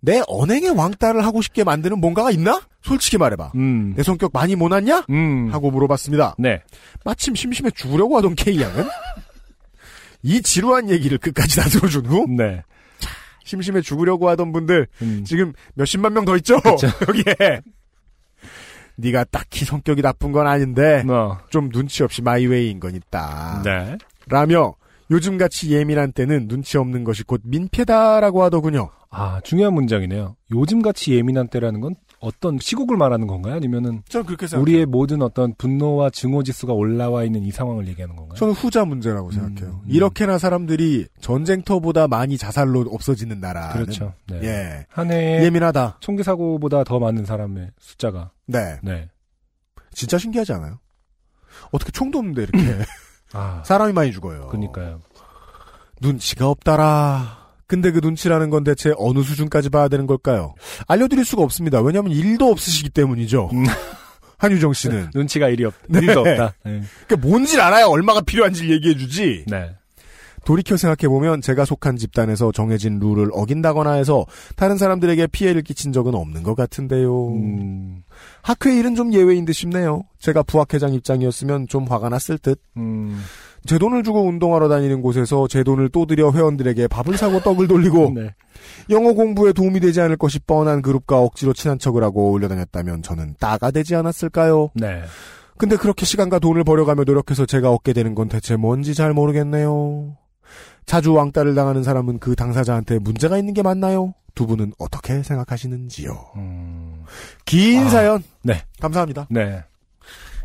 내 언행의 왕따를 하고 싶게 만드는 뭔가가 있나? 솔직히 말해봐. 음. 내 성격 많이 못났냐? 음. 하고 물어봤습니다. 네. 마침 심심해 죽으려고 하던 K양은 이 지루한 얘기를 끝까지 다 들어준 후 네. 심심해 죽으려고 하던 분들 음. 지금 몇십만 명 더 있죠? 여기에 네가 딱히 성격이 나쁜 건 아닌데 어. 좀 눈치 없이 마이웨이인 건 있다. 네. 라며 요즘같이 예민한 때는 눈치 없는 것이 곧 민폐다라고 하더군요. 아, 중요한 문장이네요. 요즘 같이 예민한 때라는 건 어떤 시국을 말하는 건가요? 아니면은 저는 그렇게 생각해요. 우리의 모든 어떤 분노와 증오 지수가 올라와 있는 이 상황을 얘기하는 건가요? 저는 후자 문제라고 생각해요. 음. 이렇게나 사람들이 전쟁터보다 많이 자살로 없어지는 나라는 그렇죠. 네. 예. 한 해에 예민하다. 총기 사고보다 더 많은 사람의 숫자가 네. 네. 진짜 신기하지 않아요? 어떻게 총도 없는데 이렇게 아, 사람이 많이 죽어요. 그러니까요. 눈치가 없다라. 근데 그 눈치라는 건 대체 어느 수준까지 봐야 되는 걸까요? 알려드릴 수가 없습니다. 왜냐하면 일도 없으시기 때문이죠. 음. 한유정 씨는. 눈치가 일이 없, 네. 일도 없다. 네. 그러니까 뭔지 알아야 얼마가 필요한지를 얘기해주지. 네. 돌이켜 생각해보면 제가 속한 집단에서 정해진 룰을 어긴다거나 해서 다른 사람들에게 피해를 끼친 적은 없는 것 같은데요. 음, 학회 일은 좀 예외인 듯 싶네요. 제가 부학회장 입장이었으면 좀 화가 났을 듯. 음, 제 돈을 주고 운동하러 다니는 곳에서 제 돈을 또 들여 회원들에게 밥을 사고 떡을 돌리고 네. 영어 공부에 도움이 되지 않을 것이 뻔한 그룹과 억지로 친한 척을 하고 어울려 다녔다면 저는 따가 되지 않았을까요? 네. 근데 그렇게 시간과 돈을 버려가며 노력해서 제가 얻게 되는 건 대체 뭔지 잘 모르겠네요. 자주 왕따를 당하는 사람은 그 당사자한테 문제가 있는 게 맞나요? 두 분은 어떻게 생각하시는지요? 음, 긴 아, 사연. 네. 감사합니다. 네.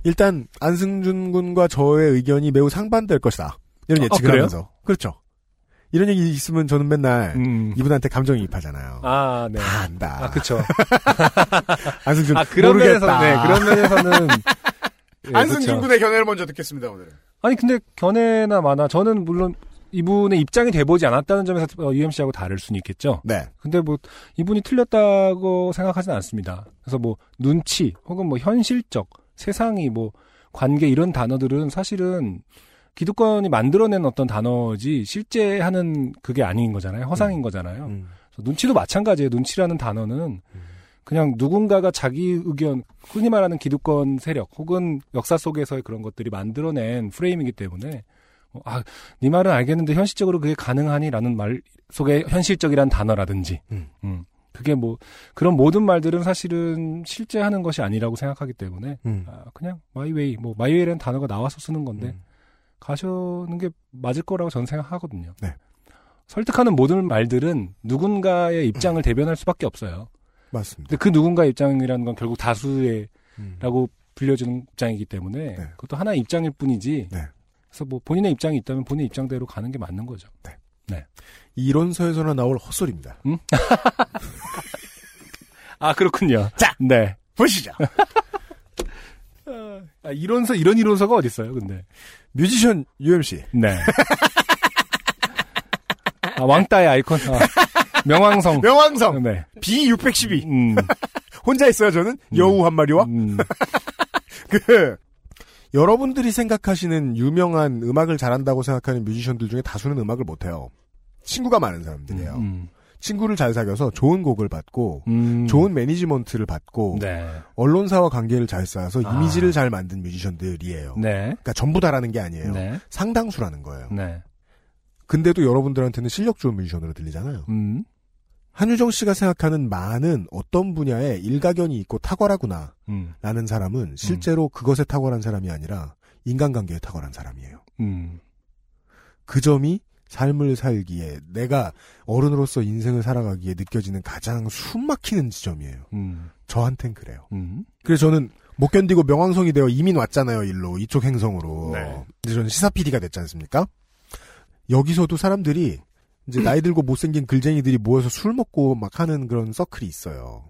일단 안승준 군과 저의 의견이 매우 상반될 것이다. 이런 아, 예측을 그래요? 하면서. 그렇죠. 이런 얘기 있으면 저는 맨날 음. 이분한테 감정이입하잖아요. 아, 네. 다 안다. 아, 그쵸. 안승준 아, 그런 모르겠다. 면에서, 네, 그런 면에서는. 예, 안승준 그쵸. 군의 견해를 먼저 듣겠습니다 오늘은. 아니, 근데 견해나 마나, 저는 물론 이분의 입장이 돼보지 않았다는 점에서 어, UMC하고 다를 수는 있겠죠. 네. 근데 뭐, 이분이 틀렸다고 생각하지는 않습니다. 그래서 뭐, 눈치, 혹은 뭐, 현실적, 세상이 뭐, 관계 이런 단어들은 사실은 기득권이 만들어낸 어떤 단어지 실제 하는 그게 아닌 거잖아요. 허상인 거잖아요. 음. 그래서 눈치도 마찬가지예요. 눈치라는 단어는 그냥 누군가가 자기 의견, 흔히 말하는 기득권 세력 혹은 역사 속에서의 그런 것들이 만들어낸 프레임이기 때문에 어, 아, 네 말은 알겠는데 현실적으로 그게 가능하니라는 말 속에 현실적이란 단어라든지, 음. 음, 그게 뭐 그런 모든 말들은 사실은 실제 하는 것이 아니라고 생각하기 때문에 음. 아, 그냥 my way, 뭐 my way라는 단어가 나와서 쓰는 건데 음. 가시는 게 맞을 거라고 저는 생각하거든요. 네. 설득하는 모든 말들은 누군가의 입장을 대변할 수밖에 없어요. 맞습니다. 근데 그 누군가의 입장이라는 건 결국 다수의라고 음. 불려주는 입장이기 때문에 네. 그것도 하나의 입장일 뿐이지. 네. 그래서 뭐 본인의 입장이 있다면 본인 입장대로 가는 게 맞는 거죠. 이론서에서나 나올 헛소리입니다. 아 그렇군요. 자! 네. 보시죠. 아, 이론서 이런 이론서가 어디 있어요? 근데 뮤지션 UMC. 네. 아, 왕따의 아이콘. 아, 명왕성. 명왕성 네. B612. 음, 혼자 있어요 저는 여우 한 마리와. 음, 그 여러분들이 생각하시는 유명한 음악을 잘한다고 생각하는 뮤지션들 중에 다수는 음악을 못해요. 친구가 많은 사람들이에요. 음, 친구를 잘 사귀어서 좋은 곡을 받고 음. 좋은 매니지먼트를 받고 네. 언론사와 관계를 잘 쌓아서 아. 이미지를 잘 만든 뮤지션들이에요. 네. 그러니까 전부 다라는 게 아니에요. 네. 상당수라는 거예요. 네. 근데도 여러분들한테는 실력 좋은 뮤지션으로 들리잖아요. 음. 한유정 씨가 생각하는 많은 어떤 분야에 일가견이 있고 탁월하구나 음. 라는 사람은 실제로 그것에 탁월한 사람이 아니라 인간관계에 탁월한 사람이에요. 음. 그 점이 삶을 살기에 내가 어른으로서 인생을 살아가기에 느껴지는 가장 숨막히는 지점이에요. 음. 저한텐 그래요. 음. 그래서 저는 못 견디고 명왕성이 되어 이민 왔잖아요, 일로. 이쪽 행성으로. 네. 이제 저는 시사 PD가 됐지 않습니까? 여기서도 사람들이 이제 나이 들고 못생긴 글쟁이들이 모여서 술 먹고 막 하는 그런 서클이 있어요.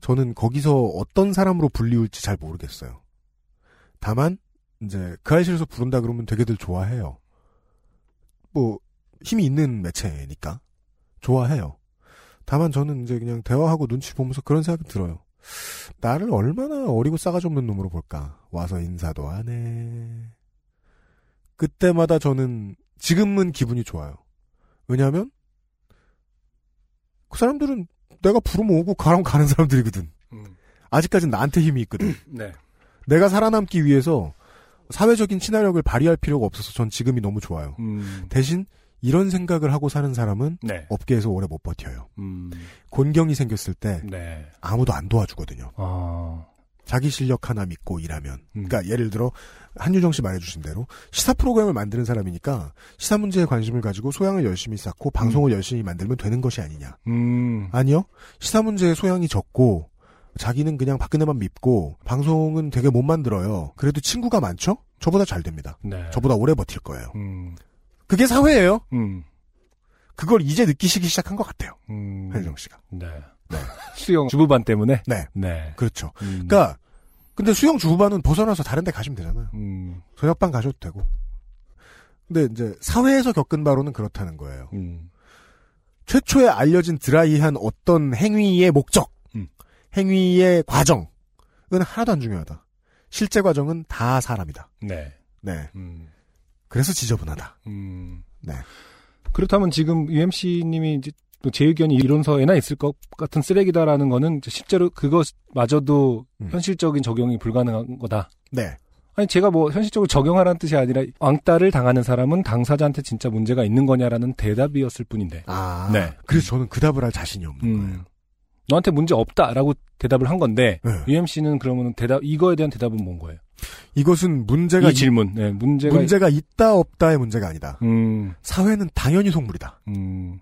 저는 거기서 어떤 사람으로 불리울지 잘 모르겠어요. 다만, 이제 그 아이실에서 부른다 그러면 되게들 좋아해요. 뭐, 힘이 있는 매체니까. 좋아해요. 다만 저는 이제 그냥 대화하고 눈치 보면서 그런 생각이 들어요. 나를 얼마나 어리고 싸가지 없는 놈으로 볼까. 와서 인사도 안 해. 그때마다 저는 지금은 기분이 좋아요. 왜냐하면 그 사람들은 내가 부르면 오고 가라면 가는 사람들이거든. 음. 아직까지는 나한테 힘이 있거든. 네. 내가 살아남기 위해서 사회적인 친화력을 발휘할 필요가 없어서 전 지금이 너무 좋아요. 음. 대신 이런 생각을 하고 사는 사람은 네. 업계에서 오래 못 버텨요. 음. 곤경이 생겼을 때 네. 아무도 안 도와주거든요. 아. 자기 실력 하나 믿고 일하면. 음. 그러니까 예를 들어 한유정 씨 말해주신 대로 시사 프로그램을 만드는 사람이니까 시사 문제에 관심을 가지고 소양을 열심히 쌓고 방송을 열심히 만들면 되는 것이 아니냐. 음. 아니요. 시사 문제에 소양이 적고 자기는 그냥 박근혜만 믿고 방송은 되게 못 만들어요. 그래도 친구가 많죠? 저보다 잘 됩니다. 네. 저보다 오래 버틸 거예요. 음. 그게 사회예요. 음. 그걸 이제 느끼시기 시작한 것 같아요. 음. 한유정 씨가. 네. 네. 수영 주부반 때문에. 네. 네. 그렇죠. 음. 그러니까 근데 수영 주부반은 벗어나서 다른 데 가시면 되잖아요. 음. 저녁반 가셔도 되고. 근데 이제 사회에서 겪은 바로는 그렇다는 거예요. 음. 최초에 알려진 드라이한 어떤 행위의 목적, 음. 행위의 과정은 하나도 안 중요하다. 실제 과정은 다 사람이다. 네. 네. 음. 그래서 지저분하다. 음. 네. 그렇다면 지금 UMC님이 이제 또제 의견이 이론서에나 있을 것 같은 쓰레기다라는 거는 실제로 그것마저도 음. 현실적인 적용이 불가능한 거다. 네. 아니 제가 뭐 현실적으로 적용하라는 뜻이 아니라 왕따를 당하는 사람은 당사자한테 진짜 문제가 있는 거냐라는 대답이었을 뿐인데. 아. 네. 그래서 저는 그 답을 할 자신이 없는 거예요. 음. 너한테 문제 없다라고 대답을 한 건데 네. UMC는 그러면 대답 이거에 대한 대답은 뭔 거예요? 이것은 문제가 이 질문. 네, 문제가 문제가 있다 없다의 문제가 아니다. 음. 사회는 당연히 속물이다. 음.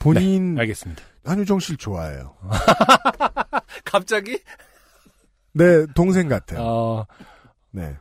본인 알겠습니다. 한유정 씨를 좋아해요. 갑자기? 내 동생 같아요. 아, 네.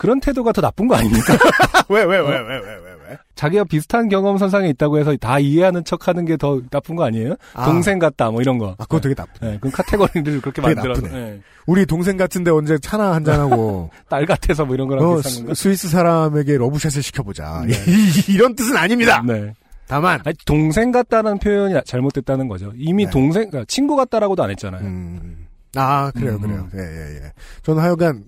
그런 태도가 더 나쁜 거 아닙니까? 왜 왜 왜 왜 왜 왜 왜? 자기가 비슷한 경험 선상에 있다고 해서 다 이해하는 척 하는 게 더 나쁜 거 아니에요? 아. 동생 같다, 뭐 이런 거. 아, 그거 되게 나쁘네. 네, 그럼 카테고리를 그렇게 만들어서. 네. 우리 동생 같은데 언제 차나 한잔하고 딸 같아서 뭐 이런 거랑 어, 비슷한 건가? 스- 스위스 사람에게 러브샷을 시켜보자. 네. 이런 뜻은 아닙니다. 네. 다만 아니, 동생 같다는 표현이 잘못됐다는 거죠. 이미 네. 동생, 그러니까 친구 같다라고도 안 했잖아요. 음, 아 그래요 음. 그래요. 예예 예, 저는 하여간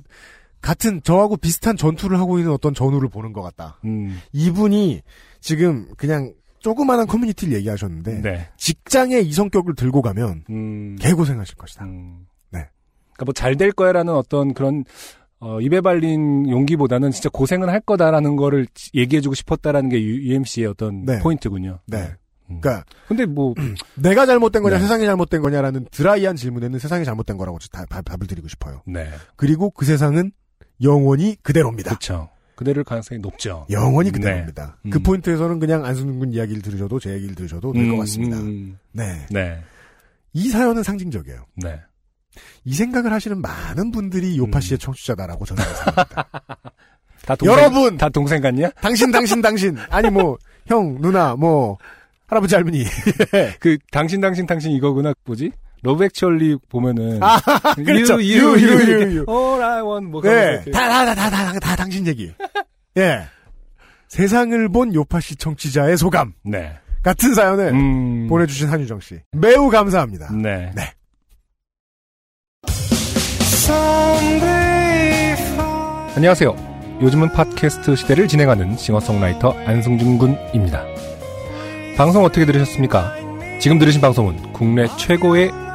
같은 저하고 비슷한 전투를 하고 있는 어떤 전우를 보는 것 같다. 음. 이분이 지금 그냥 조그마한 커뮤니티를 얘기하셨는데 네. 직장에 이 성격을 들고 가면 음. 개고생하실 것이다. 음. 네. 그러니까 뭐 잘 될 거야라는 어떤 그런 어, 입에 발린 용기보다는 진짜 고생은 할 거다라는 거를 얘기해주고 싶었다라는 게 UMC의 어떤 네. 포인트군요. 네. 음. 그러니까 근데 뭐 내가 잘못된 거냐 네. 세상이 잘못된 거냐라는 드라이한 질문에는 세상이 잘못된 거라고 다- 다- 답을 드리고 싶어요. 네. 그리고 그 세상은 영원히 그대로입니다. 그렇죠. 그대를 가능성이 높죠. 영원히 네. 그대로입니다. 음. 그 포인트에서는 그냥 안승준 군 이야기를 들으셔도 제 얘기를 들으셔도 될것 음, 같습니다. 음, 네. 네. 이 사연은 상징적이에요. 네. 이 생각을 하시는 많은 분들이 요파 음. 씨의 청취자다라고 저는 생각합니다. 다 동생, 여러분! 다 동생 같냐? 당신, 당신, 당신. 아니, 뭐, 형, 누나, 뭐, 할아버지, 할머니. 그 당신 당신 당신 이거구나 뭐지? Love Actually 보면은 아, 그렇죠. you, you, you, you, you, you, you. all I want 뭐 네. 하면서 이렇게. 다, 다, 다, 다, 다, 다 당신 얘기. 예. 세상을 본 요파 씨 청취자의 소감. 네. 같은 사연을 음. 보내주신 한유정 씨. 매우 감사합니다. 네. 네. 안녕하세요. 요즘은 팟캐스트 시대를 진행하는 싱어송라이터 안승준 군입니다. 방송 어떻게 들으셨습니까? 지금 들으신 방송은 국내 최고의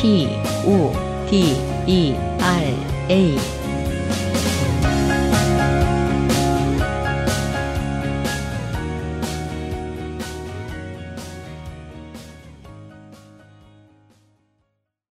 P, O, D, E, R, A.